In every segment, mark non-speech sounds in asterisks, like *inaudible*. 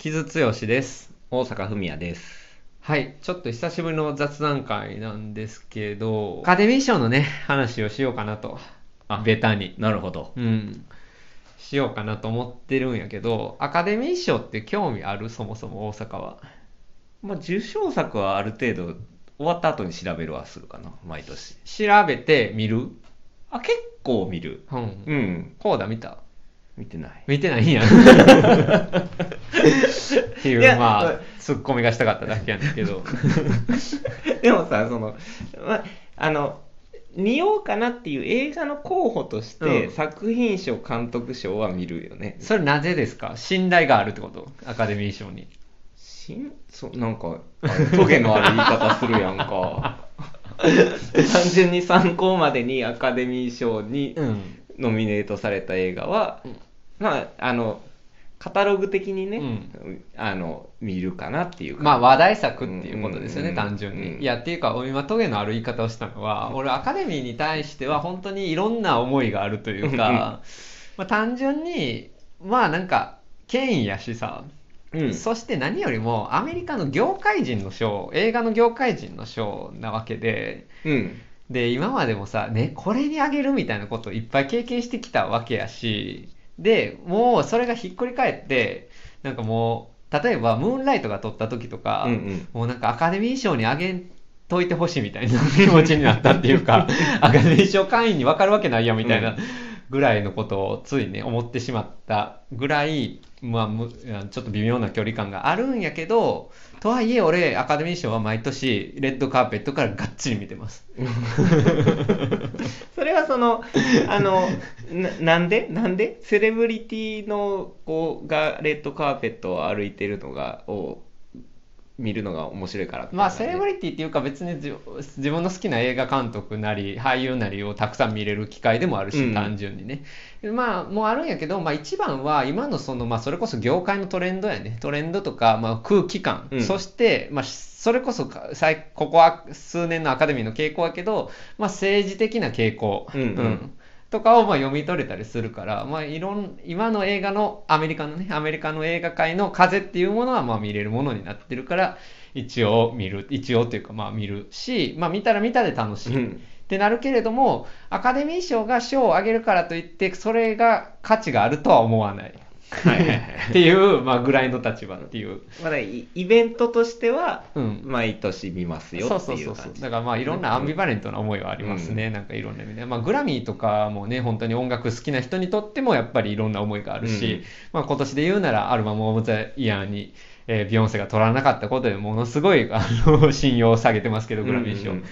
木津剛です。大阪文也です。はい、ちょっと久しぶりの雑談会なんですけど、アカデミー賞のね、話をしようかなと。あベタに。なるほど。うん。しようかなと思ってるんやけど、アカデミー賞って興味ある？そもそも大阪は。まあ、受賞作はある程度終わった後に調べるはするかな、毎年。調べて見る？あ、結構見る。うん。うん。コーダ見た見てない。見てないんや。っていう、いやまあ、ツッコミがしたかっただけやねんけど。*laughs* でもさ、その、ま、あの、見ようかなっていう映画の候補として、うん作品賞、監督賞は見るよね。それなぜですか？信頼があるってこと？アカデミー賞に。しんそなんか、トゲのある言い方するやんか。*laughs* 単純に参考までにアカデミー賞にうん。ノミネートされた映画は、まあ、あの、カタログ的にね、あの、見るかなっていうか。まあ話題作っていうことですよね、うん単純に。うんいや、っていうか、今、トゲのある言い方をしたのは、俺、アカデミーに対しては本当にいろんな思いがあるというか、まあ単純に、まあなんか、権威やしさ、うん。そして何よりも、アメリカの業界人の賞、映画の業界人の賞なわけで、うん。で、今までもさ、ね、これにあげるみたいなことをいっぱい経験してきたわけやし、で、もうそれがひっくり返って、なんかもう、例えば、ムーンライトが撮った時とか、うんうん。もうなんかアカデミー賞にあげといてほしいみたいな気持ちになったっていうか、*laughs* アカデミー賞会員に分かるわけないやみたいなぐらいのことをついね、思ってしまったぐらい、まあ、むちょっと微妙な距離感があるんやけど、とはいえ俺、アカデミー賞は毎年、レッドカーペットからがっちり見てます。*laughs* それはその、あの、ななんで？なんで？セレブリティの子がレッドカーペットを歩いてるのが、を見るのが面白いからまあ、セレブリリティっていうか別に自自分の好きな映画監督なり俳優なりをたくさん見れる機会でもあるし、うん単純にね。まあ、もうあるんやけど、まあ一番は今のその、まあそれこそ業界のトレンドやね。トレンドとか、まあ空気感。うんそして、まあそれこそここは数年のアカデミーの傾向やけど、まあ政治的な傾向。うんうんとかをまあ読み取れたりするから、まあ、いろん今の映画のアメリカのねアメリカの映画界の風っていうものはまあ見れるものになってるから一応見る一応っていうかまあ見るし、まあ、見たら見たで楽しい、うん。ってなるけれどもアカデミー賞が賞をあげるからといってそれが価値があるとは思わないはいはいはい。っていう、まあ、ぐらいの立場っていう。まだイイベントとしては、うん。毎年見ますよそうってそうそうそういう。感じ。だからまあいろんなアンビバレントな思いはありますね、なんかいろんな意味で、まあ、グラミーとかもね本当に音楽好きな人にとってもやっぱりいろんな思いがあるし、うん。まあ、今年で言うならアルバム・オブ・ザ・イヤーに、えービヨンセが取らなかったことでものすごいあの *laughs* 信用を下げてますけどグラミー賞、うん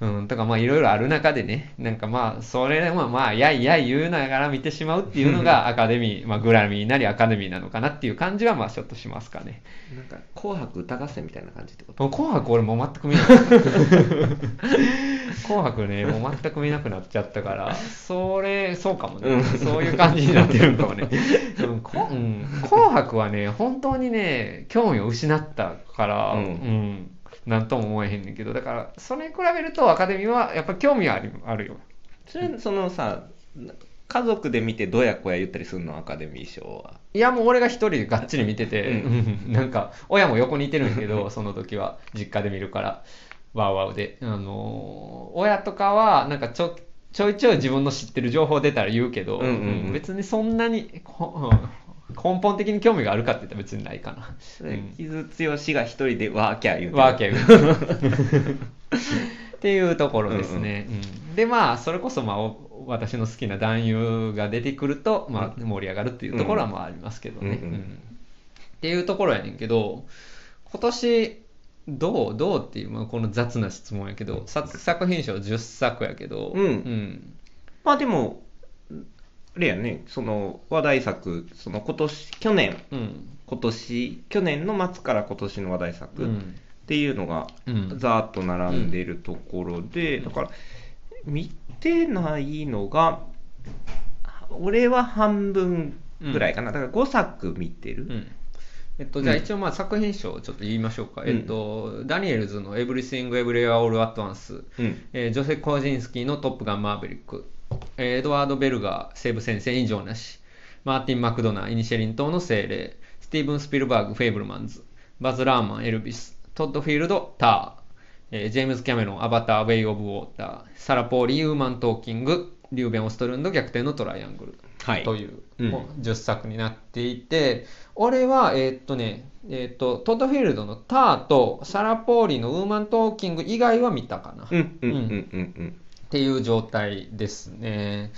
うん、とかまあいろいろある中でね、なんかまあそれはまあやいやい言うながら見てしまうっていうのがアカデミー、まあグラミーなりアカデミーなのかなっていう感じはまあちょっとしますかね。なんか、紅白歌合戦みたいな感じってこと？紅白俺もう全く見なくなった。*laughs* 紅白ねもう全く見なくなっちゃったからそれそうかもね、うん。そういう感じになってるんかもね、うん。紅白はね本当にね興味を失ったからううんん、なんとも思えへんねんけどだからそれに比べるとアカデミーはやっぱ興味はありあるよ。それ、そのさ、家族で見てどやこや言ったりするの？アカデミー賞は。いやもう俺が一人でがっちり見てて、ううん。なんか親も横にいてるんやけど *laughs* その時は実家で見るからワウワウで、あのー親とかはなんかちょちょいちょい自分の知ってる情報出たら言うけど、うんうんうん。別にそんなに根本的に興味があるかって言ったら別にないかな。*laughs* それ、木津剛が一人でワーキャー言うてる。ワーキャー *laughs* っていうところですね。うんでまあそれこそまあお私の好きな男優が出てくると、まあ、盛り上がるっていうところはまあありますけどね。うんうんっていうところやねんけど今年どうどうっていう、まあ、この雑な質問やけどさ作品賞10作やけど、うん。まあでも、あれやね、その話題作、その今年、去年、うん。今年、去年の末から今年の話題う作っんていうのが、うん。ざーっと並んでるところで、だから、見てないのが、俺は半分ぐらいかな。だから5作見てる。うん。えっと、じゃあ一応まあ作品賞をちょっと言いましょうか、うん。えっと、ダニエルズの「Everything Everywhere All at Once」うん。えージョセフ・コージンスキーの「トップガン・マーヴェリック」えーエドワード・ベルガー西部戦線異状なし。マーティン・マクドナーイニシェリン島の精霊。スティーブン・スピルバーグ、フェイブルマンズ、バズ・ラーマン、エルビス、トッド・フィールド、ター、えージェームズ・キャメロン、アバター、ウェイ・オブ・ウォーター、サラ・ポーリー、ウーマン・トーキング、リューベン・オストルンド、逆転のトライアングル。はい。という、うん。もう10作になっていて、俺は、えーっとね、えーっと、トッドフィールドのターとサラ・ポーリーのウーマントーキング以外は見たかな。うんうんうんうんっていう状態ですね。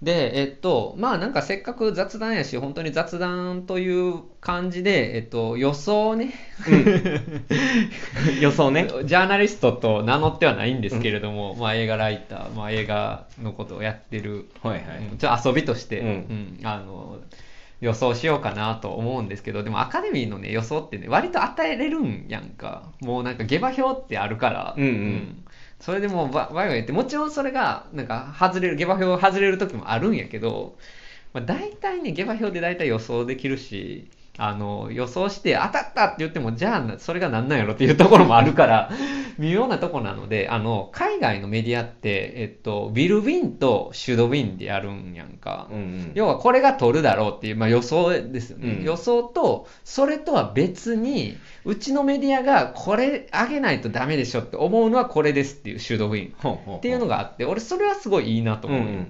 で、えっと、まあなんかせっかく雑談やし、本当に雑談という感じで、えっと、予想ね、うん。*laughs* 予想ね。ジャーナリストと名乗ってはないんですけれども、まあ映画ライター、まあ映画のことをやってる、はいはい。うん。ちょっと遊びとして、うん。うん。あの、予想しようかなと思うんですけど、でもアカデミーのね、予想ってね、割と与えれるんやんか。もうなんか下馬評ってあるから、うん。うんそれでもうわわいわい言って、もちろんそれが、なんか外れる、下馬評外れる時もあるんやけど、まあ、大体ね、下馬評で大体予想できるし、あの、予想して当たったって言っても、じゃあな、それがなんなんやろっていうところもあるから、*laughs* 微妙なとこなので、あの、海外のメディアって、えっと、ビル・ウィンとシュド・ウィンでやるんやんか。うんうん。要はこれが取るだろうっていう、まあ、予想ですよね、うん予想とそれとは別にうちのメディアがこれ上げないとダメでしょって思うのはこれですっていうシュードウィンっていうのがあって俺それはすごいいいなと思ううんうん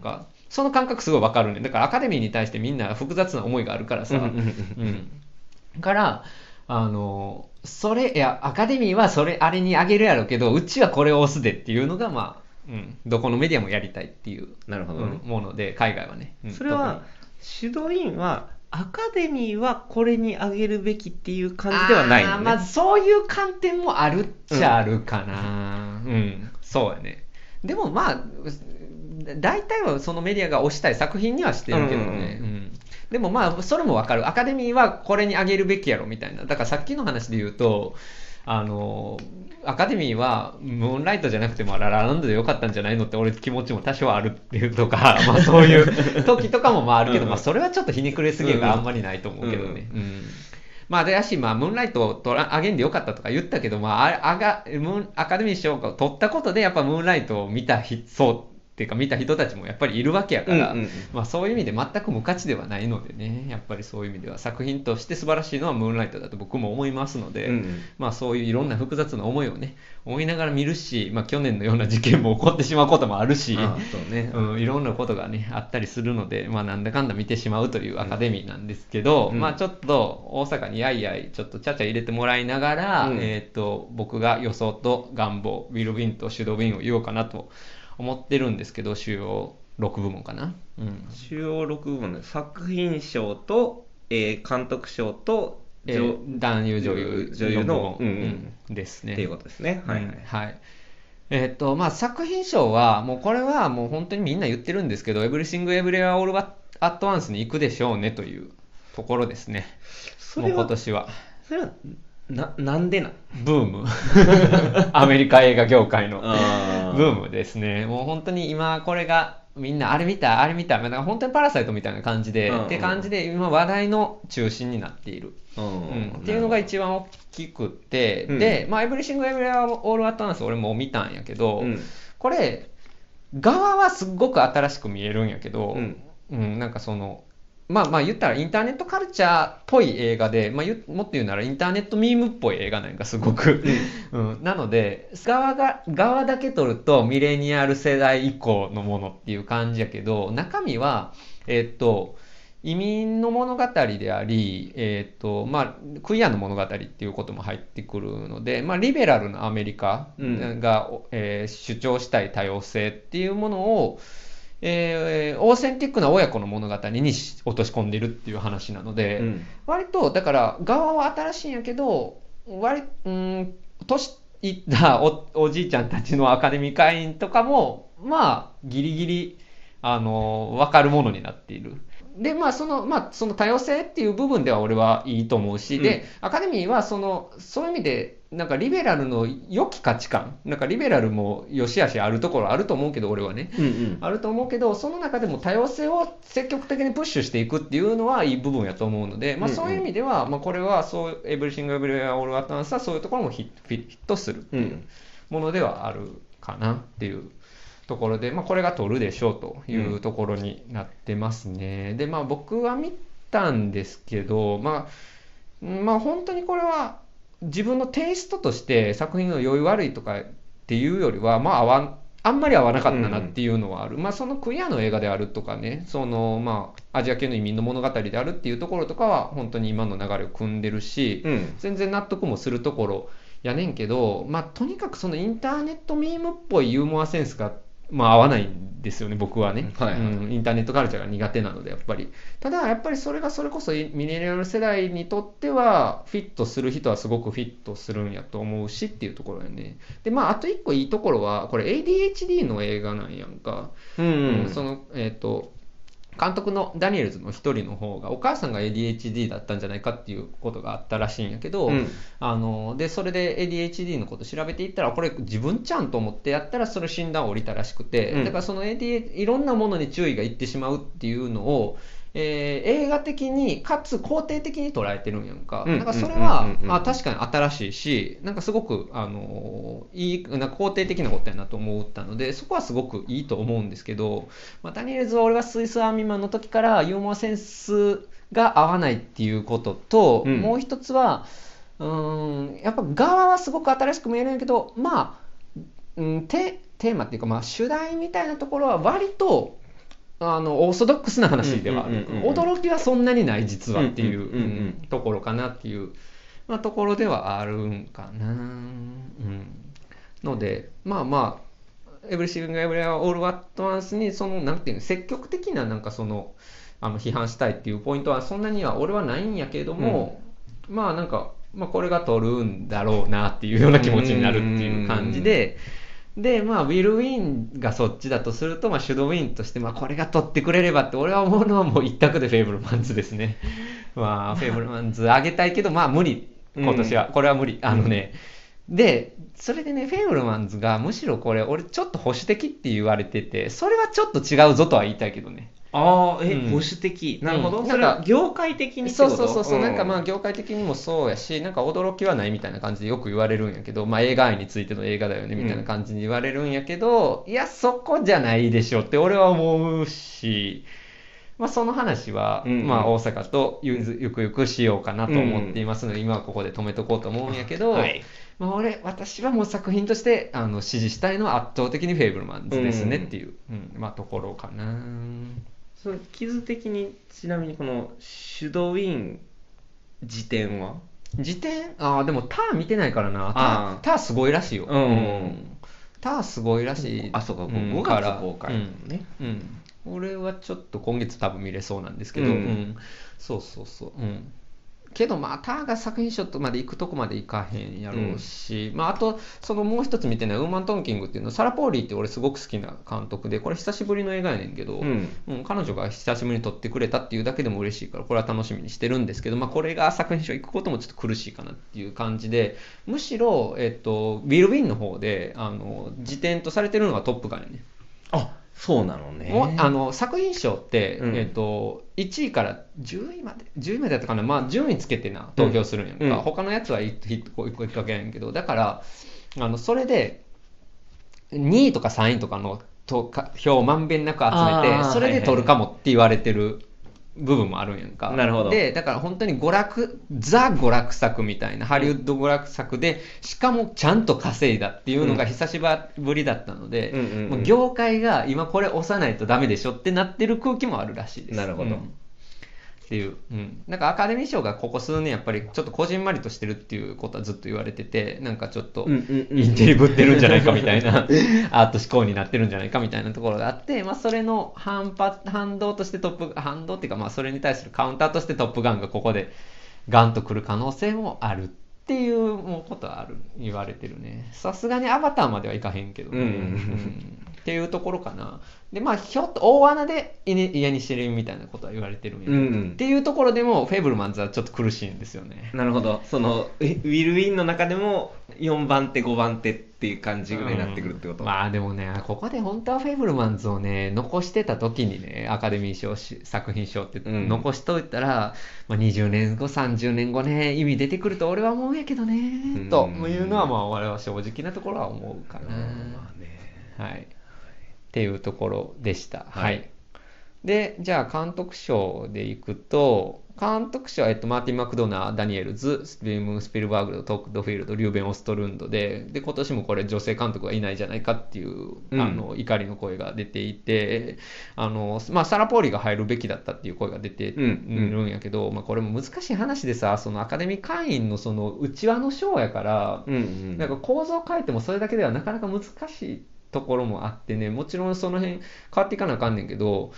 その感覚すごいわかるね。だからアカデミーに対してみんな複雑な思いがあるからさ、うんうんうんうん。からあのそれいやアカデミーはそれあれにあげるやろうけどうちはこれを押すでっていうのがまあうん、どこのメディアもやりたいっていうなるほどね。うんもので海外はね、うん。それは、シュドインは、アカデミーはこれにあげるべきっていう感じではないのね。まずそういう観点もあるっちゃあるかな。うん、そうやね。でもまあ大体はそのメディアが推したい作品にはしてるけどね、うんうんうんうん。でもまあそれもわかる。アカデミーはこれにあげるべきやろみたいな。だからさっきの話で言うとあのアカデミーはムーンライトじゃなくてもララランドでよかったんじゃないのって俺気持ちも多少あるっていうとか、*laughs* まあそういう時とかもまああるけど、うんうん。まあそれはちょっとひねくれすぎるからあんまりないと思うけどね。うんまあ、でやし、まあ、ムーンライトを取らあげんでよかったとか言ったけど、まあ、ああがムーンアカデミー賞を取ったことで、やっぱムーンライトを見た人、そうっていうか見た人たちもやっぱりいるわけやから、うんうんうん。まあ、そういう意味で全く無価値ではないのでね、やっぱりそういう意味では作品として素晴らしいのはムーンライトだと僕も思いますので、うんうん。まあ、そういういろんな複雑な思いをね、思いながら見るし、まあ、去年のような事件も起こってしまうこともあるし、そうね。うん、いろんなことがね、あったりするので、まあ、なんだかんだ見てしまうというアカデミーなんですけど、うん。まあ、ちょっと大阪にやいやい、ちょっとちゃちゃ入れてもらいながら、うん。えっ、と、僕が予想と願望、ウィル・ウィンとシュドウィンを言おうかなと思ってるんですけど、主要6部門かな。うん。主要6部門で作品賞と、えー監督賞と、えー男優女優女優のうんうんうんですね。っていうことですね。はいはい。うんはい。えっと、まあ、作品賞は、もうこれはもう本当にみんな言ってるんですけど、エブリシング・エブリウェア・オール・アット・ワンスに行くでしょうねというところですね。もう今年は。それは、な、なんでなん？ブーム。*laughs* アメリカ映画業界の。ブームですね。もう本当に今これがみんなあれ見た、あれ見た、だから本当にパラサイトみたいな感じで、うん。うんって感じで今話題の中心になっている。うん。うん。っていうのが一番大きくって、うん。で、まあ、エブリシング・エブリウェア・オール・アット・ワンス俺も見たんやけど、うん。これ、側はすっごく新しく見えるんやけど、うん。うんなんかその、まあまあ言ったらインターネットカルチャーっぽい映画で、まあ、もっと言うならインターネットミームっぽい映画なんかすごく、うん。なので側が側だけ撮るとミレニアル世代以降のものっていう感じやけど中身はえっと移民の物語であり、えっとまあ、クイアの物語っていうことも入ってくるので、まあ、リベラルなアメリカうん。が、えー主張したい多様性っていうものを、えーオーセンティックな親子の物語にし落とし込んでるっていう話なので、うん割とだからガワは新しいんやけど割うん年いったおおじいちゃんたちのアカデミー会員とかもまあギリギリあの分かるものになっている。でまあそのまあその多様性っていう部分では俺はいいと思うし、でアカデミーはそのそういう意味でなんかリベラルの良き価値観なんかリベラルも良し悪しあるところあると思うけど俺はね。うんうん。あると思うけど、その中でも多様性を積極的にプッシュしていくっていうのはいい部分やと思うので、まあ、うんうん。そういう意味では、まあ、これはそう、エブリシング・エブリウェア・オール・アット・ワンスはそういうところもヒッヒットするっていうものではあるかなっていうところで、まあ、これが取るでしょうというところになってますね。で、まあ、僕は見たんですけど、まあ、まあ本当にこれは自分のテイストとして作品の良い悪いとかっていうよりは、まあ合わん、あんまり合わなかったなっていうのはある。まあそのクイアの映画であるとかね、そのまあアジア系の移民の物語であるっていうところとかは本当に今の流れを組んでるし、うん全然納得もするところやねんけど、まあとにかくそのインターネットミームっぽいユーモアセンスがまあ合わないんですよね、僕はね、はいはいうん。インターネットカルチャーが苦手なので、やっぱり。ただ、やっぱりそれがそれこそミレニアル世代にとっては、フィットする人はすごくフィットするんやと思うしっていうところやね。で、まあ、あと一個いいところは、これ ADHD の映画なんやんか。うんうんその、えっ、と、監督のダニエルズの一人の方がお母さんが ADHD だったんじゃないかっていうことがあったらしいんやけど、うん。あのでそれで ADHD のこと調べていったらこれ自分ちゃんと思ってやったらそれ診断を降りたらしくて、うん。だからその ADHD いろんなものに注意がいってしまうっていうのを、えー映画的にかつ肯定的に捉えてるんやんか、うんなんかそれは、あ確かに新しいしなんかすごくあのいいなんか肯定的なことやなと思ったのでそこはすごくいいと思うんですけど、まあ、ダニエルズは俺はスイスアーミーマンの時からユーモアセンスが合わないっていうことと、うん。もう一つはうーんやっぱ側はすごく新しく見えるんやけどまあ、うん、テテーマっていうか、まあ、主題みたいなところは割とあのオーソドックスな話では驚きはそんなにない実はっていううんうんうんうん。うんところかなっていう、まあ、ところではあるんかな、うん、のでまあまあエブリシング・エブリア・オール・ワット・ワンスにそのなんていうの積極的ななんかそのあの批判したいっていうポイントはそんなには俺はないんやけれども、まあなんか、まあ、これが取るんだろうなっていうような気持ちになるっていう感じで。で、まあ、 Will Win がそっちだとすると、まあ、 Should Win として、まあ、これが取ってくれればって、俺は思うのはもう一択でフェイブルマンズですね。*laughs* まあ、フェイブルマンズあげたいけど、まあ、無理。今年は。これは無理。あのね、で、それでね、フェイブルマンズがむしろこれ、俺ちょっと保守的って言われてて、それはちょっと違うぞとは言いたいけどね。ああ、え、うん。保守的。なるほど。うん。それは業界的にそうそうそうそう、なんかまあう業界的にもそうやし、なんか驚きはないみたいな感じでよく言われるんやけど、まあ映画愛についての映画だよねみたいな感じに言われるんやけど、いや、そこじゃないでしょって俺は思うし、まあその話は、うん。うんまあ大阪とゆずゆくゆくしようかなと思っていますので、今はここで止めとこうと思うんやけど、はい。まあ俺、私はもう作品としてあの支持したいのは圧倒的にフェイブルマンズですねっていう、うんまあところかな。その地図的に、ちなみにこの、シュドウィン辞典は？辞典ああ、でもター見てないからな。タあーーターすごいらしいよ。うんうんターすごいらしい。あ、そうか、ん5から月公開だもんね。うん。うん俺はちょっと今月多分見れそうなんですけど、ううんん。そうそうそう。うん。けどまあ、ターが作品賞とまで行くとこまで行かへんやろうし、まああと、そのもう一つ見てないウーマントンキングっていうのは、サラ・ポーリーって俺すごく好きな監督で、これ久しぶりの映画やねんけど、うんうん、彼女が久しぶりに撮ってくれたっていうだけでも嬉しいから、これは楽しみにしてるんですけど、まあ、これが作品賞行くこともちょっと苦しいかなっていう感じで、むしろ、えっと、ウィル・ウィンの方で、あの、辞典とされてるのがトップガンやね。あ、そうなのね。あの作品賞って、うん。えっと、1位から10位まで、10位までだったかな、まあ、順位つけてな、投票するんやんか、うん。他のやつは1個1個かけないんやけど、だから、あのそれで、2位とか3位とかのとか票をまんべんなく集めて、それで取るかもって言われてる部分もあるんやんか。なるほど。で、だから本当に娯楽、ザ娯楽作みたいな、ハリウッド娯楽作で、しかもちゃんと稼いだっていうのが久しぶりだったので、業界が今これ押さないとダメでしょってなってる空気もあるらしいです。なるほど。うんっていう、うん、なんかアカデミー賞がここ数年やっぱりちょっとこじんまりとしてるっていうことはずっと言われててなんかちょっとインテリぶってるんじゃないかみたいな *laughs* アート思考になってるんじゃないかみたいなところがあって、まあ、それの反発反動としてトップ反動っていうかまあそれに対するカウンターとしてトップガンがここでガンと来る可能性もあるっていうもうことはある言われてるね。さすがにアバターまではいかへんけどね、うんっていうところかな。で、まあ、ひょっと大穴でイニイヤニシリンみたいなことは言われてるんやけど、うんうんっていうところでも、フェイブルマンズはちょっと苦しいんですよね。なるほど。その、えウィル・ウィンの中でも、4番手、5番手っていう感じぐらいになってくるってこと、うんまあでもね、ここで本当はフェイブルマンズをね、残してた時にね、アカデミー賞し作品賞ってうん残しといたら、まあ、20年後、30年後ね、意味出てくると俺は思うんやけどね、うんというのは、まあ我々は正直なところは思うかな。まあね。はい。っていうところでした。ははいい。で、じゃあ監督賞でいくと、監督賞は、えっと、マーティン・マクドナー、ダニエルズ、スピルム・スピルバーグ、トックドフィールド、リューベン・オストルンドで、で、今年もこれ女性監督がいないじゃないかっていう、うんあの、怒りの声が出ていて、あの、まあ、サラ・ポーリが入るべきだったっていう声が出てるんやけど、まあ、これも難しい話でさ、そのアカデミー会員のその内輪の賞やから、うんうんなんか構造を変えてもそれだけではなかなか難しいところもあってね、もちろんその辺変わっていかなあかんねんけど、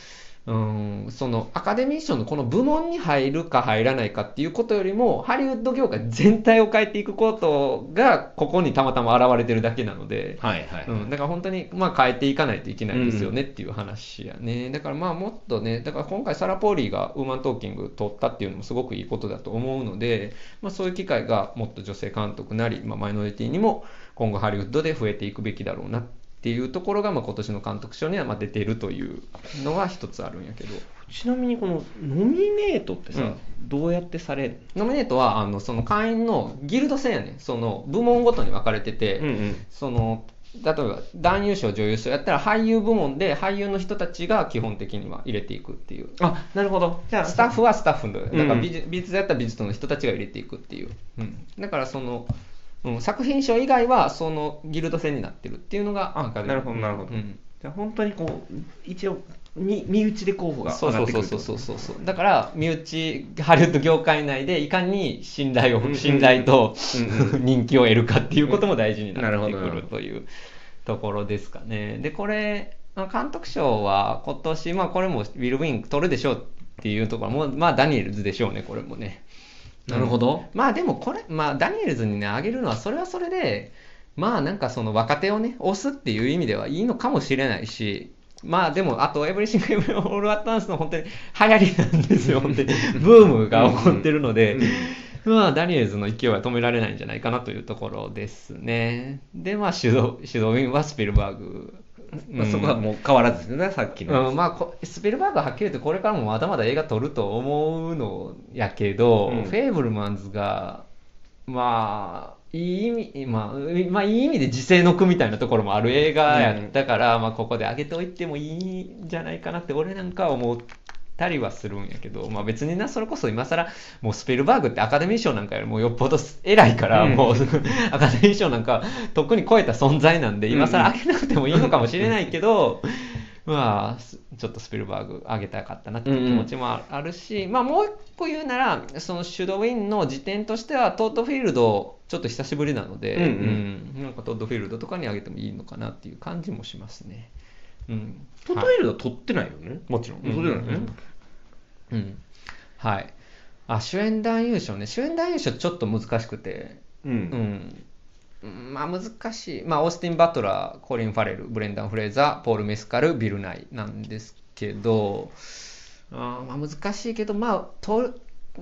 うん、そのアカデミー賞のこの部門に入るか入らないかっていうことよりも、ハリウッド業界全体を変えていくことが、ここにたまたま現れてるだけなので、はいはい、うん、だから本当に、まあ、変えていかないといけないですよねっていう話やね、だからまあもっとね、だから今回、サラ・ポーリーがウーマントーキング取ったっていうのもすごくいいことだと思うので、まあ、そういう機会がもっと女性監督なり、まあ、マイノリティにも今後、ハリウッドで増えていくべきだろうなっていうところが、まあ、今年の監督賞にはまあ出ているというのは一つあるんやけど。ちなみにこのノミネートってさ、うん。どうやってされ？るノミネートはあのその会員のギルド制やねん。その部門ごとに分かれてて、うんうん。その例えば男優賞女優賞やったら俳優部門で俳優の人たちが基本的には入れていくっていう。あなるほど。じゃあスタッフはスタッフのだからうん。美術美術やったら美術の人たちが入れていくっていう、うん、だからその、うん、作品賞以外はそのギルド制になってるっていうのがあアカなるほどなるほど、うん。じゃあ本当にこう一応身身内で候補がそう上がそうそうってくるってことそうそうそうだから身内ハリウッド業界内でいかに信頼を信頼とうん人気を得るかっていうことも大事になってくるというところですかね。でこれまあ監督賞は今年まあこれもウィル・ウィン取るでしょうっていうところもまあダニエルズでしょうねこれもねなるほどまあでもこれ、まあダニエルズにね、あげるのはそれはそれで、まあなんかその若手をね、押すっていう意味ではいいのかもしれないし、まあでも、あと、エブリシング・エブリオール・アット・ワンスの本当に流行りなんですよ、本当に。ブームが起こってるので、まあダニエルズの勢いは止められないんじゃないかなというところですね。で、まあ Should、Should Winはスピルバーグ。まあ、そこはもう変わらずですねさっきの、うんまあ、こスピルバーグははっきり言ってこれからもまだまだ映画撮ると思うのやけど、うん。フェイブルマンズがまあいい意味、まあ、いまあ、いい意味で時世の句みたいなところもある映画やったから、まあ、ここで上げておいてもいいんじゃないかなって俺なんかは思ったりはするんやけど、まあ、別になそれこそ今更もうスピルバーグってアカデミー賞なんかよりもよっぽど偉いから、うん。もう *laughs* アカデミー賞なんかとっくに超えた存在なんで今更上げなくてもいいのかもしれないけど、*laughs* まあ、すちょっとスピルバーグ上げたかったなっていう気持ちもああるし、まあもう一個言うなら、そのシュドウィンの時点としては、トッドフィールド、ちょっと久しぶりなので、うんうん。うん。なんかトッドフィールドとかに上げてもいいのかなっていう感じもしますね。うん。トットイルドは取ってないよね、もちろん。そうだよね、うん。うんはい。あ、主演男優賞ね。主演男優賞ちょっと難しくて、うんうん。まあ難しい。まあオースティン・バトラー、コリン・ファレル、ブレンダン・フレーザー、ポール・メスカル、ビル・ナイなんですけど、あーまあ難しいけど、まあ取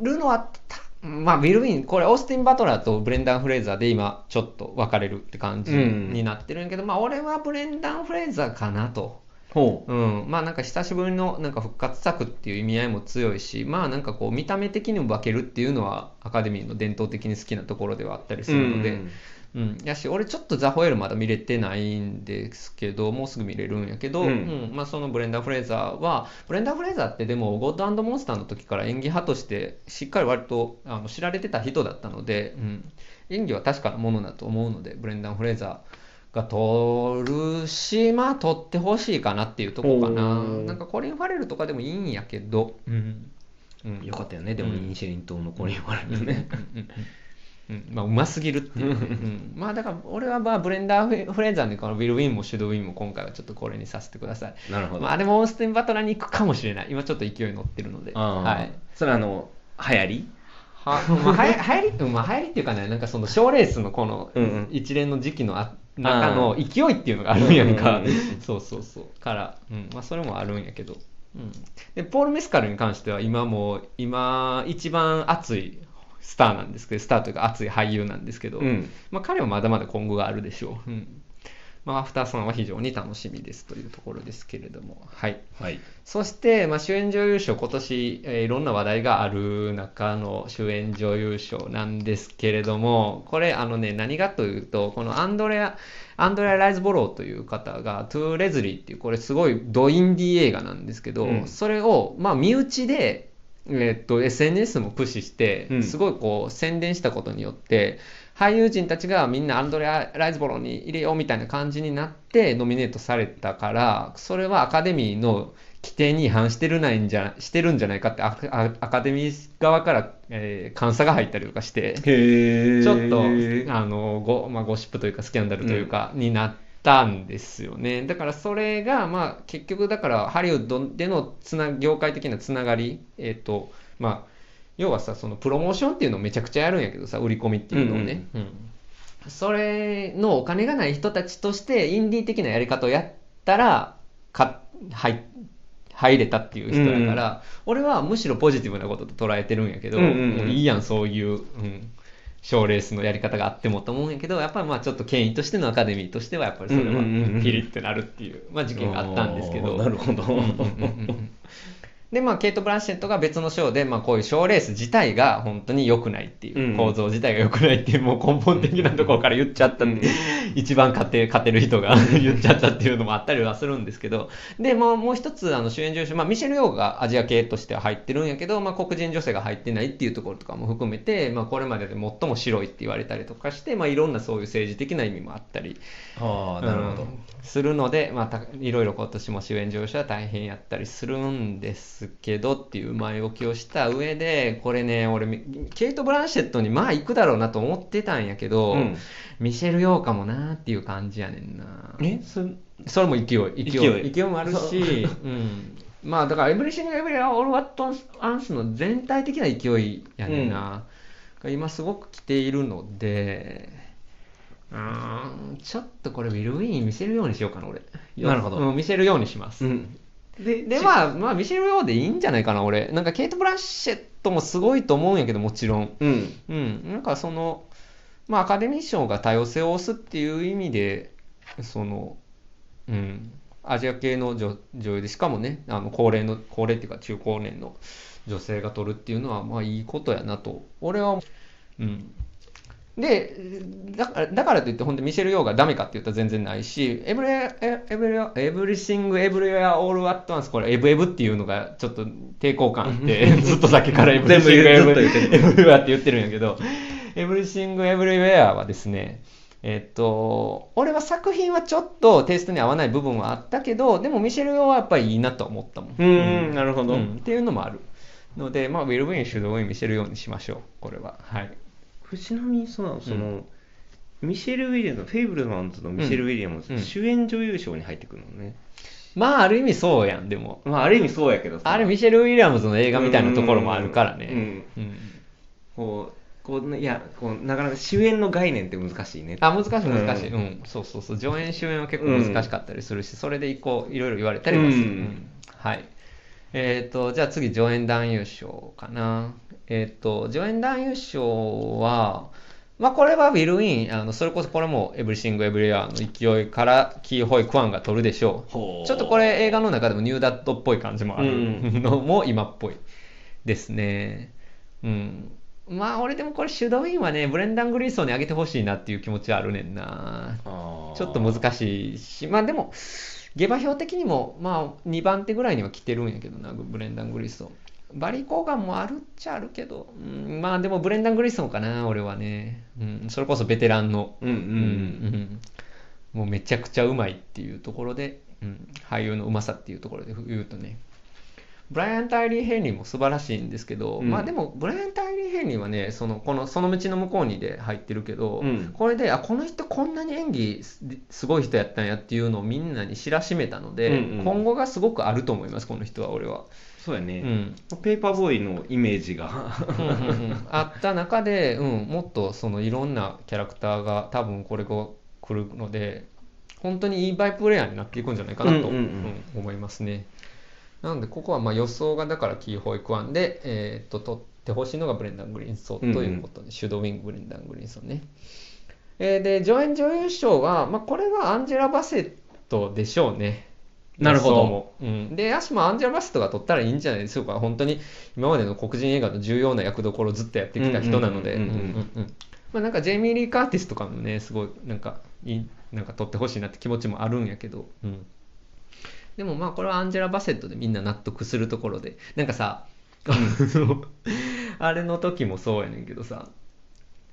るのはた、まあビル・ウィン、これオースティン・バトラーとブレンダン・フレーザーで今ちょっと分かれるって感じになってるんやけど、まあ俺はブレンダン・フレーザーかなと。ほう。ん、まあなんか久しぶりのなんか復活作っていう意味合いも強いし、まあなんかこう見た目的にも化けるっていうのはアカデミーの伝統的に好きなところではあったりするので、うん、やし、俺ちょっとザ・ホエールまだ見れてないんですけど、もうすぐ見れるんやけど、ううん。んまあ、そのブレンダー・フレーザーは、ブレンダー・フレーザーってでも、ゴッドモンスターの時から演技派として、しっかり割とあの知られてた人だったので、うん、演技は確かなものだと思うので、ブレンダー・フレーザーが取るし、まあ、取ってほしいかなっていうとこかな。なんかコリン・ファレルとかでもいいんやけど、うん。うん。よかったよね。でもうん。インシェリン島のコリン・ファレルね、うん。うんうん。まあ、うますぎるっていう、*laughs* うん。まあだから俺はまあブレンダー・フレーザーのこのウィル・ウィンもシュドウィンも今回はちょっとこれにさせてください。なるほど、まあでもオースティン・バトラーに行くかもしれない。今ちょっと勢い乗ってるので。ああはい。それはあの流行り？は、まあ、はや *laughs* 流行り、うんまあ、流行りっていうかねなんかその賞レースのこの一連の時期のあ中の勢いっていうのがあるんやんか、そうそうそう。から、うん。まあ、それもあるんやけど、うん、でポール・メスカルに関しては今もう今一番熱いスターなんですけどスターというか熱い俳優なんですけど、うん。まあ、彼はまだまだ今後があるでしょう、うん。まあ、アフターさんは非常に楽しみですというところですけれども、はい。はい。そして、まあ、主演女優賞、今年、えーいろんな話題がある中の主演女優賞なんですけれども、これ、あのね、何がというと、このアンドレア、アンドレア・ライズボローという方が、トゥー・レズリーっていう、これすごいドインディー映画なんですけど、うん。それを、まあ、身内で、えーっと、SNS も駆使してう、ん。すごいこう、宣伝したことによって、俳優陣たちがみんなアンドレア・ライズボローに入れようみたいな感じになってノミネートされたから、それはアカデミーの規定に違反してるないんじゃしてるんじゃないかってアカデミー側から、えー監査が入ったりとかして、へちょっとあのゴ,、まあ、ゴシップというかスキャンダルというか、になったんですよね。だからそれが、まあ、結局だからハリウッドでのつな業界的なつながり、えっ、とまあ要はさそのプロモーションっていうのをめちゃくちゃやるんやけどさ売り込みっていうのをね、うんそれのお金がない人たちとしてインディー的なやり方をやったらか入入れたっていう人だから、俺はむしろポジティブなことと捉えてるんやけど、うんうんうん。いいやんそういう、うん、賞レースのやり方があってもと思うんやけどやっぱりまあちょっと権威としてのアカデミーとしてはやっぱりそれはピリッてなるっていう、まあ、事件があったんですけど。なるほど。うんうんうんうんで、まあ、ケイト・ブランシェットが別の賞で、まあ、こういう賞レース自体が本当に良くないっていう、うん。構造自体が良くないっていう、もう根本的なところから言っちゃったって、一番勝て勝てる人が *laughs* 言っちゃったっていうのもあったりはするんですけど、で、まあ、もう一つ、あの主演女優賞、まあ、ミシェル・ヨーがアジア系としては入ってるんやけど、まあ、黒人女性が入ってないっていうところとかも含めて、まあ、これまでで最も白いって言われたりとかして、まあ、いろんなそういう政治的な意味もあったり、ああ、なるほど。うん。するので、まあ、たいろいろ今年も主演女優賞は大変やったりするんですけどっていう前置きをした上でこれね俺みケイト・ブランシェットにまあ行くだろうなと思ってたんやけど、うん。ミシェル・ヨーかもなっていう感じやねんな。えそそれも勢い勢い勢い。もあるし、う。ん、まあだからエブリシング・エブリア・オール・ワット・アンスの全体的な勢いやねんな、が今すごく来ているのでうーんちょっとこれウィル・ウィーン見せるようにしようかな俺。なるほど。うん見せるようにします、うん。ででまあまあ見せるようでいいんじゃないかな俺。なんかケイト・ブランシェットもすごいと思うんやけどもちろん。うん。うん、なんかその、まあ、アカデミー賞が多様性を推すっていう意味で、その、うん、アジア系の女女優で、しかもね、あの高齢の、高齢っていうか中高年の女性が取るっていうのは、まあいいことやなと、俺は、うん。で、だから、だからといって、本当にミシェル・ヨーがダメかって言ったら全然ないし、エブリエエブリエブリシング・エブリウェア・オール・アット・ワンス、これ、エブエブっていうのがちょっと抵抗感あって、*laughs* ずっとだけからエブリシング・エブリエアって言ってるんやけど、エブリシング・エブリウェアはですね、えっと、俺は作品はちょっとテイストに合わない部分はあったけど、でもミシェル・ヨーはやっぱりいいなと思ったもん。うんなるほどうんっていうのもある。ので、まあ、 Will Win、Should Win、ミシェル・ヨーにしましょう、これは。はい。ちなみにその、その、ミシェル・ウィリアムズ、フェイブルマンズのミシェル・ウィリアムズ、うん主演女優賞に入ってくるのね。まあ、ある意味そうやん、でも。まあ、ある意味そうやけどさあれ、ミシェル・ウィリアムズの映画みたいなところもあるからね。うんうんこう、こう、いや、こう、なかなか主演の概念って難しいね。あ、難しい難しい。ううんん。そうそうそう。助演主演は結構難しかったりするし、それで一個いろいろ言われたりはする。うんうんはい。えっ、と、じゃあ次、助演男優賞かな。えっ、と、助演男優賞は、まあこれはウィル・ウィン、あのそれこそこれもエブリシング・エブリアの勢いからキーホイ・クワンが取るでしょほうう。ちょっとこれ映画の中でもニューダットっぽい感じもあるうんのも今っぽいですね。うん。まあ俺でもこれシュドウィンはね、ブレンダン・グリーソンに上げてほしいなっていう気持ちはあるねんな。ちょっと難しいし、まあでも、下馬評的にも、まあ2番手ぐらいには来てるんやけどな、ブレンダン・グリーソン。バリー・コーガンもあるっちゃあるけど、うん、まあでもブレンダン・グリーソンかな、俺はね。うん、それこそベテランの、うんうんうんもうめちゃくちゃうまいっていうところで、うん、俳優のうまさっていうところで言うとね、ブライアン・タイリー・ヘンリーも素晴らしいんですけど、うん。まあでも、ブライアン・タイリー・ヘンリーはね、そのこのその道の向こうにで入ってるけど、うん。これで、あ、この人こんなに演技すすごい人やったんやっていうのをみんなに知らしめたので、うんうん。今後がすごくあると思います、この人は、俺は。そうやね、うん。ペーパーボーイのイメージが。うんうんうん。あった中で、うん、もっとそのいろんなキャラクターが多分これが来るので本当にいいバイプレイヤーになっていくんじゃないかなと、うんうんうん。うん思いますねなのでここはまあ予想がだからキーホイクワンで、えーっと取ってほしいのがブレンダン・グリーンソンということで、シュドウィング・ブレンダン・グリーンソンね。えーで助演女優賞は、まあ、これはアンジェラ・バセットでしょうね。なるほど。そう思ううん、で、ヤシもアンジェラ・バセットが取ったらいいんじゃないでしょうか。本当に今までの黒人映画の重要な役どころをずっとやってきた人なので。うんうんうんうんうん。うんうんまあなんかジェイミー・リー・カーティスとかもね、すごいなんかいい、なんか取ってほしいなって気持ちもあるんやけど。うんでもまあこれはアンジェラ・バセットでみんな納得するところで。なんかさ、あの *laughs* あれの時もそうやねんけどさ、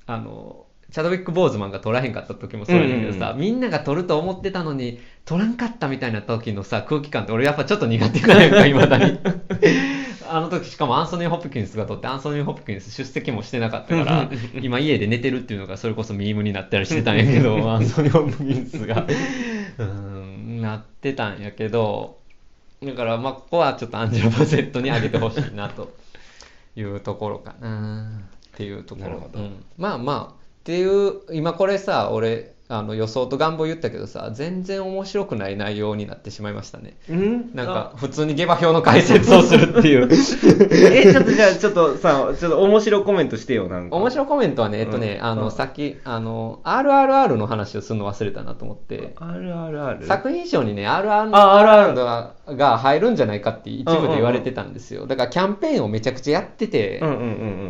あの、チャドウィック・ボーズマンが取らへんかった時もそうやねんけどさ、うんみんなが取ると思ってたのに、取らんかったみたいな時のさ、空気感って俺やっぱちょっと苦手かなんか、*laughs* 未だに。あの時しかもアンソニー・ホプキンスが取って、アンソニー・ホプキンス出席もしてなかったから、今家で寝てるっていうのがそれこそミームになったりしてたんやけど、アンソニー・ホプキンスが、うん、なってたんやけど、だからまあここはちょっとアンジェラ・バセットにあげてほしいなというところかなっていうところ。うん。まあまあっていう今これさ俺あの予想と願望言ったけどさ全然面白くない内容になってしまいましたね。うん？なんか普通に下馬評の解説をするっていう。*laughs* えちょっとじゃあちょっとさちょっと面白コメントしてよなんか。面白いコメントはねえっとね、うん。あの、うん。さっきあの RRR の話をするの忘れたなと思って。あるあるある作品賞にね RRR あ RRR がが入るんじゃないかって一部で言われてたんですよ。だからキャンペーンをめちゃくちゃやってて、うんうんうん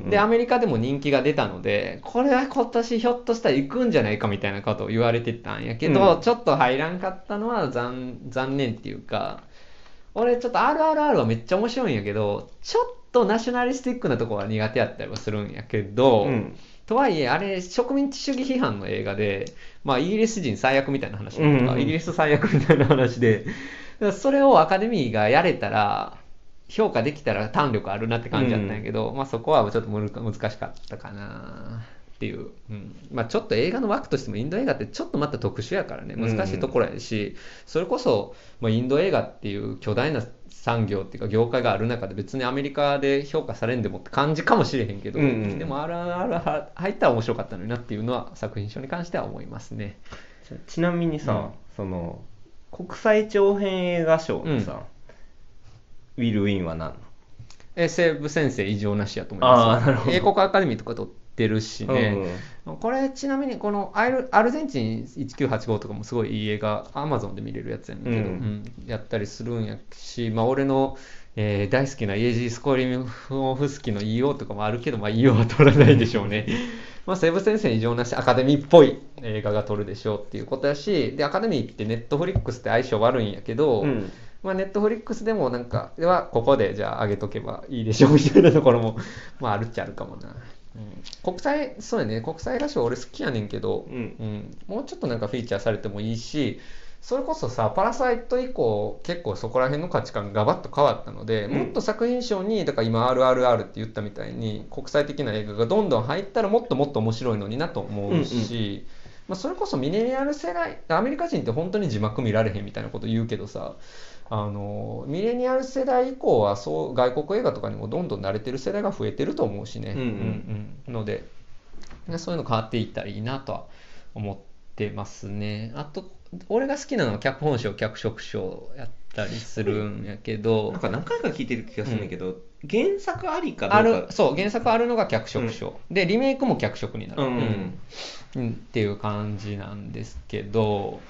うん。でアメリカでも人気が出たのでこれは今年ひょっとしたら行くんじゃないかみたいなことを言われてたんやけど、うん。ちょっと入らんかったのは残残念っていうか俺ちょっと RRR はめっちゃ面白いんやけどちょっとナショナリスティックなところが苦手やったりはするんやけど、うん。とはいえあれ植民地主義批判の映画で、まあ、イギリス人最悪みたいな話なんか、うんうん。イギリス最悪みたいな話でそれをアカデミーがやれたら評価できたら胆力あるなって感じだったんやけど、まあ、そこはちょっと難しかったかなっていう、うん。まあ、ちょっと映画の枠としてもインド映画ってちょっとまた特殊やからね。難しいところやし、それこそ、まあ、インド映画っていう巨大な産業っていうか業界がある中で別にアメリカで評価されんでもって感じかもしれへんけど、うんうん。でも RRR 入ったら面白かったのになっていうのは作品賞に関しては思いますね。ちちなみにさ、うん。その国際長編映画賞のさ、ウィル・ウィンは何なのえ西部先生異常なしやと思います。英国アカデミーとか取ってるしね、これちなみにこのアイルアルゼンチン1985とかもすごいいい映画アマゾンで見れるやつやねんけど、うんうんやったりするんやし、まあ、俺の、えー大好きなイエジー・スコリモフスキの EO とかもあるけど、まあ、EO は取らないでしょうね。*laughs* まあ、西部先生異常なしアカデミーっぽい映画が撮るでしょうっていうことやしでアカデミーってネットフリックスって相性悪いんやけど、うんまあ、ネットフリックスでもなんか、ではここでじゃあ上げとけばいいでしょうみたいなところも、まああるっちゃあるかもな。うん、国際、そうやね、国際映画賞俺好きやねんけど、うん。もうちょっとなんかフィーチャーされてもいいし、それこそさ、パラサイト以降、結構そこら辺の価値観がガバッと変わったので、うん。もっと作品賞に、だから今 RRR って言ったみたいに、国際的な映画がどんどん入ったらもっともっと面白いのになと思うし、まあ、それこそミレニアル世代アメリカ人って本当に字幕見られへんみたいなこと言うけどさあのミレニアル世代以降はそう外国映画とかにもどんどん慣れてる世代が増えてると思うしね、うんうん。うんのでねそういうの変わっていったらいいなとは思ってますね。あと俺が好きなのは脚本賞脚色賞やったりするんやけど。なんか何回か聞いてる気がするんだけど、原作ありかあるそう原作あるのが脚色賞、でリメイクも脚色になる、うん。うん。うん。っていう感じなんですけど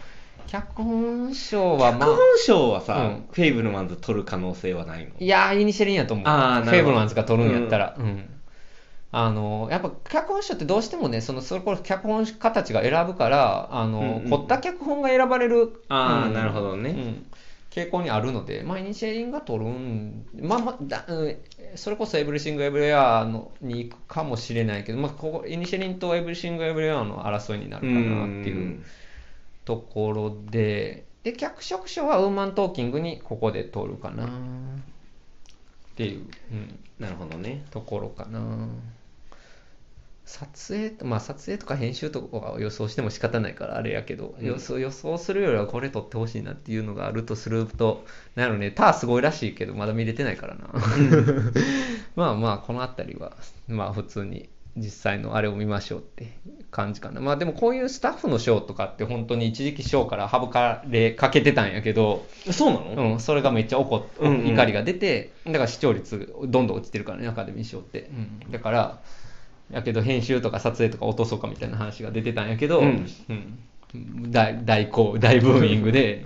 脚本賞はまあ脚本賞はさ、うん。フェイブルマンズ取る可能性はないの？いやーイニシェリンやと思う。あーなるほど。フェイブルマンズが取るんやったら。うん、あのやっぱ脚本賞ってどうしてもねそのそれこそ脚本家たちが選ぶからあの、うんうん。凝った脚本が選ばれる。うん。あーなるほどね。うん。傾向にあるので、まあ、イニシェリンが取るん、まあまあだうん、それこそエブリシング・エブリアのに行くかもしれないけど、まあ、ここイニシェリンとエブリシング・エブリアの争いになるかなっていうところで、で、脚色賞はウーマントーキングにここで取るかな。っていう、うん、なるほどね。ところかな。撮影と、まあ撮影とか編集とかを予想しても仕方ないからあれやけど、うん。予想予想するよりはこれ撮ってほしいなっていうのがあるとすると、なんやろね、ターすごいらしいけどまだ見れてないからな。*laughs* まあまあこの辺りは、まあ普通に実際のあれを見ましょうって感じかな。まあでもこういうスタッフの賞とかって本当に一時期賞から省かれかけてたんやけど、そうなの、うん、それがめっちゃ怒っ、うんうん。怒りが出て、だから視聴率どんどん落ちてるからね、アカデミー賞って。うん、だから、やけど編集とか撮影とか落とそうかみたいな話が出てたんやけど、うん。うん。大大好大ブーミングで、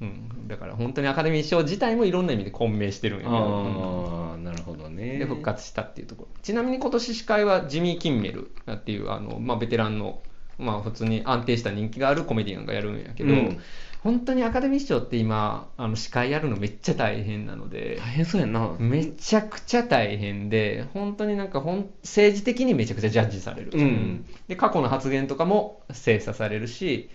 うん、だから本当にアカデミー賞自体もいろんな意味で混迷してるんやけど、うん。ああなるほどね。で復活したっていうところ。ちなみに今年司会はジミー・キンメルっていうあの、まあ、ベテランの、まあ、普通に安定した人気があるコメディアンがやるんやけど、うん。本当にアカデミー賞って今あの司会やるのめっちゃ大変なので大変そうやんな。めちゃくちゃ大変で本当になんかほん政治的にめちゃくちゃジャッジされる、うん。で過去の発言とかも精査されるし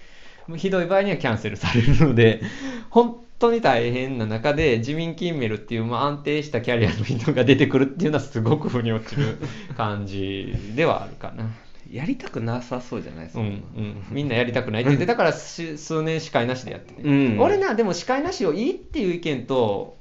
ひどい場合にはキャンセルされるので本当に大変な中で自民キンメルっていう、まあ、安定したキャリアの人が出てくるっていうのはすごく腑に落ちる感じではあるかな。やりたくなさそうじゃないですか、うんうん、みんなやりたくないって言ってだからし数年司会なしでやってね、うん。俺なでも司会なしをいいっていう意見と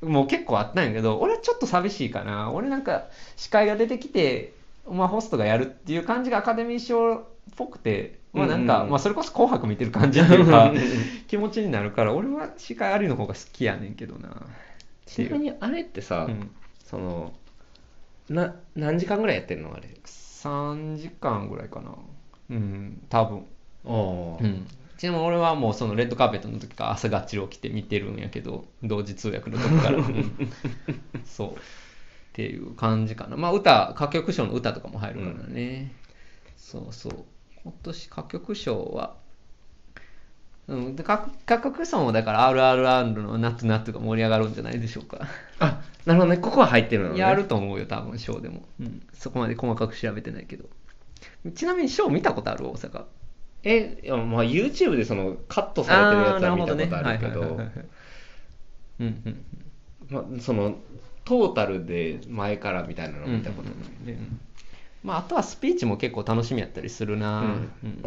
もう結構あったんやけど俺はちょっと寂しいかな。俺なんか司会が出てきて、まあ、ホストがやるっていう感じがアカデミー賞っぽくて、まあなんかうん。まあ、それこそ「紅白」見てる感じっていうか *laughs* 気持ちになるから俺は司会ありの方が好きやねんけどな。ちなみにあれってさ、うん。そのな何時間ぐらいやってんのあれ？3時間ぐらいかな。うん。多分。あうん、ちなみに俺はもうそのレッドカーペットの時から朝がっちり起きて見てるんやけど同時通訳の時から、*laughs* うん。そう。っていう感じかな。まあ歌歌曲賞の歌とかも入るからね、そうそう今年歌曲賞は。うん、で歌歌曲賞もだから RRR の「ナットナット」が盛り上がるんじゃないでしょうか。あなるほどね。ここは入ってるのね。やると思うよ多分賞でも、うん、そこまで細かく調べてないけど。ちなみに賞見たことある？大阪。えいやまあ YouTube でそのカットされてるやつは見たことあるけど。うんうんまあそのトータルで前からみたいなのうん見たことない、うんまあ、あとはスピーチも結構楽しみやったりするな、うん。うん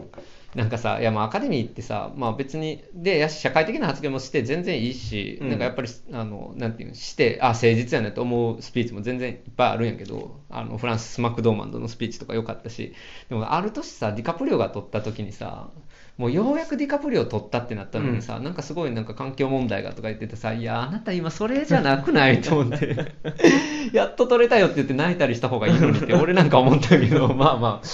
なんかさいやまあアカデミーってさ、まあ、別にでやし社会的な発言もして全然いいし、うん。なんかやっぱりあのなんていうのしてあ誠実やねと思うスピーチも全然いっぱいあるんやけどあのフランス・マクドーマンドのスピーチとか良かったしでもある年さディカプリオが取った時にさもうようやくディカプリオ取ったってなったのにさ、なんかすごいなんか環境問題がとか言っててさいやあなた今それじゃなくない *laughs* と思って。やっと取れたよって言って泣いたりした方がいいのにって俺なんか思ったけどまあまあ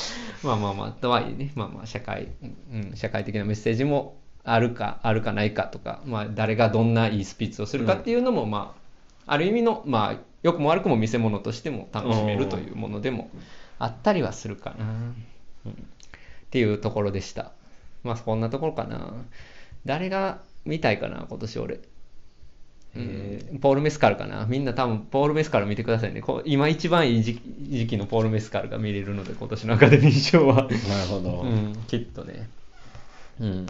まあまあまあとはいえねまあまあ社会、うん、社会的なメッセージもあるかあるかないかとか、まあ、誰がどんないいスピーチをするかっていうのも、まあある意味のまあ良くも悪くも見せ物としても楽しめるというものでもあったりはするかな、うん、っていうところでした。まあこんなところかな。誰が見たいかな今年俺うん。ポール・メスカルかな？みんな多分ポール・メスカル見てくださいね。こう今一番いい時時期のポール・メスカルが見れるので今年のアカデミー賞は。なるほど、*laughs* うん、きっとね。うん。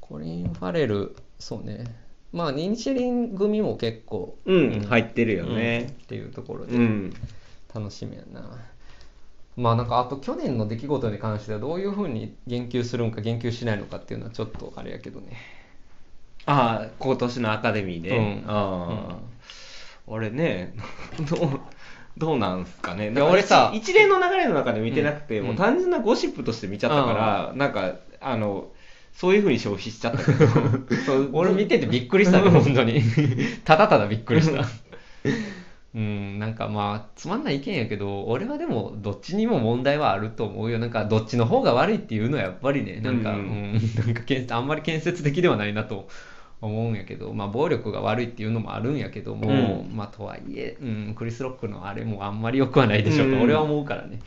コリン・ファレルそうね。まあニンシェリン組も結構うん。入ってるよね。うん。っていうところでうん。楽しみやな、まあなんかあと去年の出来事に関してはどういうふうに言及するんか言及しないのかっていうのはちょっとあれやけどねああ今年のアカデミーで、うん。ああ、俺ね *laughs* どうどうなんすかね。いや俺さ一一連の流れの中で見てなくて、うん。もう単純なゴシップとして見ちゃったから、なんかあのそういうふうに消費しちゃったけど。*laughs* そう。俺見ててびっくりしたね *laughs* 本当に。ただただびっくりした。うんなんかまあつまんない意見やけど俺はでもどっちにも問題はあると思うよ。なんかどっちの方が悪いっていうのはやっぱりねなんか、ううん。んなんかけんあんまり建設的ではないなと思うんやけど、まあ、暴力が悪いっていうのもあるんやけども、うまあとはいえ、うん、クリス・ロックのあれもあんまり良くはないでしょうとうん。俺は思うからね、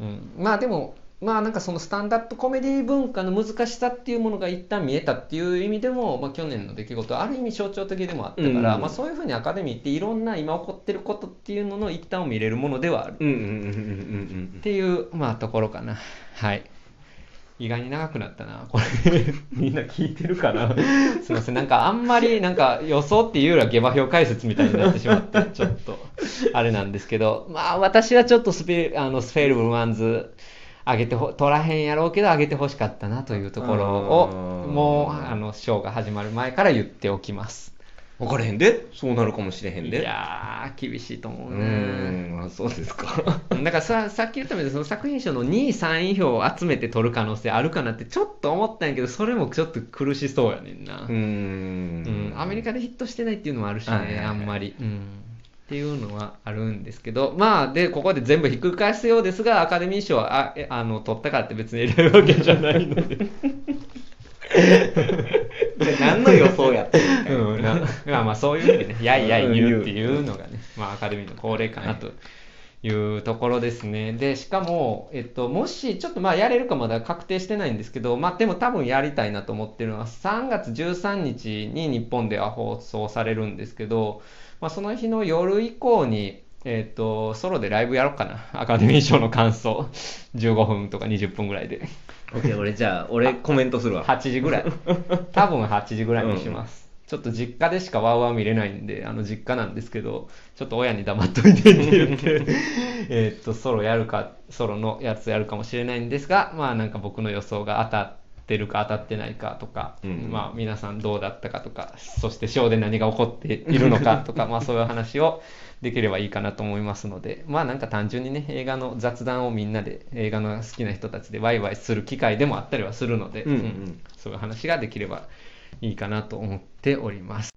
うん、まあでもまあなんかそのスタンダップコメディ文化の難しさっていうものが一旦見えたっていう意味でも、まあ、去年の出来事はある意味象徴的でもあったから、うん。まあ、そういうふうにアカデミーっていろんな今起こってることっていうのの一端を見れるものではある。うんうんうんうんうん。っていう、まあ、ところかな。はい。意外に長くなったな。これ、*laughs* みんな聞いてるかな？*laughs* すいません。なんかあんまり、なんか予想っていうよりは下馬評解説みたいになってしまって、*laughs* ちょっと、あれなんですけど、まあ私はちょっとスペあのスフェールブルワンズ、上げてほ、取らへんやろうけど上げてほしかったなというところを、うんもう、あの、ショーが始まる前から言っておきます。分からへんで。そうなるかもしれへんいでやー、厳しいと思ううね。ーん。あそうですか。*laughs* だからささっき言ったみたいにその作品賞の2位3位票を集めて取る可能性あるかなってちょっと思ったんやけどそれもちょっと苦しそうやねんな、うん。ん。アメリカでヒットしてないっていうのもあるしね、はいはいはい。あんまり、うん、っっていうのはあるんですけど、まあ、で、ここで全部ひっくり返すようですが、アカデミー賞は、あ、えあの、取ったからって別に選ぶわけじゃないので。*laughs* *laughs* 何の予想やったのみたいなうん、なまあまあそういうふうにね、*laughs* やいやい言うっていうのがね、まあアカデミーの恒例かなというところですね。で、しかも、えっと、もし、ちょっとまあやれるかまだ確定してないんですけど、まあでも多分やりたいなと思ってるのは、3月13日に日本では放送されるんですけど、まあその日の夜以降に、えっと、ソロでライブやろうかな。アカデミー賞の感想。*laughs* 15分とか20分ぐらいで。オッケー俺じゃあ俺コメントするわ8時ぐらい。*laughs* 多分8時ぐらいにします。ちょっと実家でしかワウワウ見れないんで、あの実家なんですけど、ちょっと親に黙っといてって言って、*laughs* えーっと、ソロやるか、ソロのやつやるかもしれないんですが、まあなんか僕の予想が当たってるか当たってないかとか、うんまあ皆さんどうだったかとか、そしてショーで何が起こっているのかとか、*laughs* まあそういう話をできればいいかなと思いますので、まあなんか単純にね、映画の雑談をみんなで、映画の好きな人たちでワイワイする機会でもあったりはするので、うんうんそういう話ができればいいかなと思っております。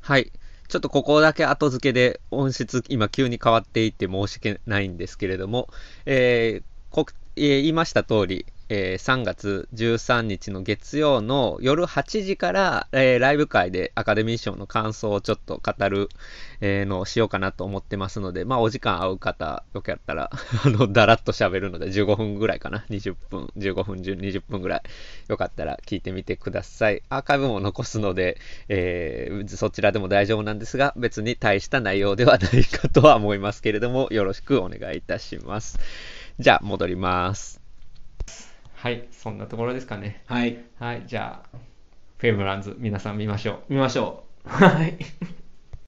はい。ちょっとここだけ後付けで音質今急に変わっていって申し訳ないんですけれども、えーこえー言いました通り、えー3月13日の月曜の夜8時から、えーライブ会でアカデミー賞の感想をちょっと語る、えーのをしようかなと思ってますので、まあお時間合う方、よかったら、*laughs* あの、だらっと喋るので15分ぐらいかな。20分、15分、20分ぐらい。よかったら聞いてみてください。アーカイブも残すので、えーそちらでも大丈夫なんですが、別に大した内容ではないかとは思いますけれども、よろしくお願いいたします。じゃあ、戻ります。はい、そんなところですかね。はいはい、じゃあ、フェイブランズ、皆さん見ましょう。見ましょうはい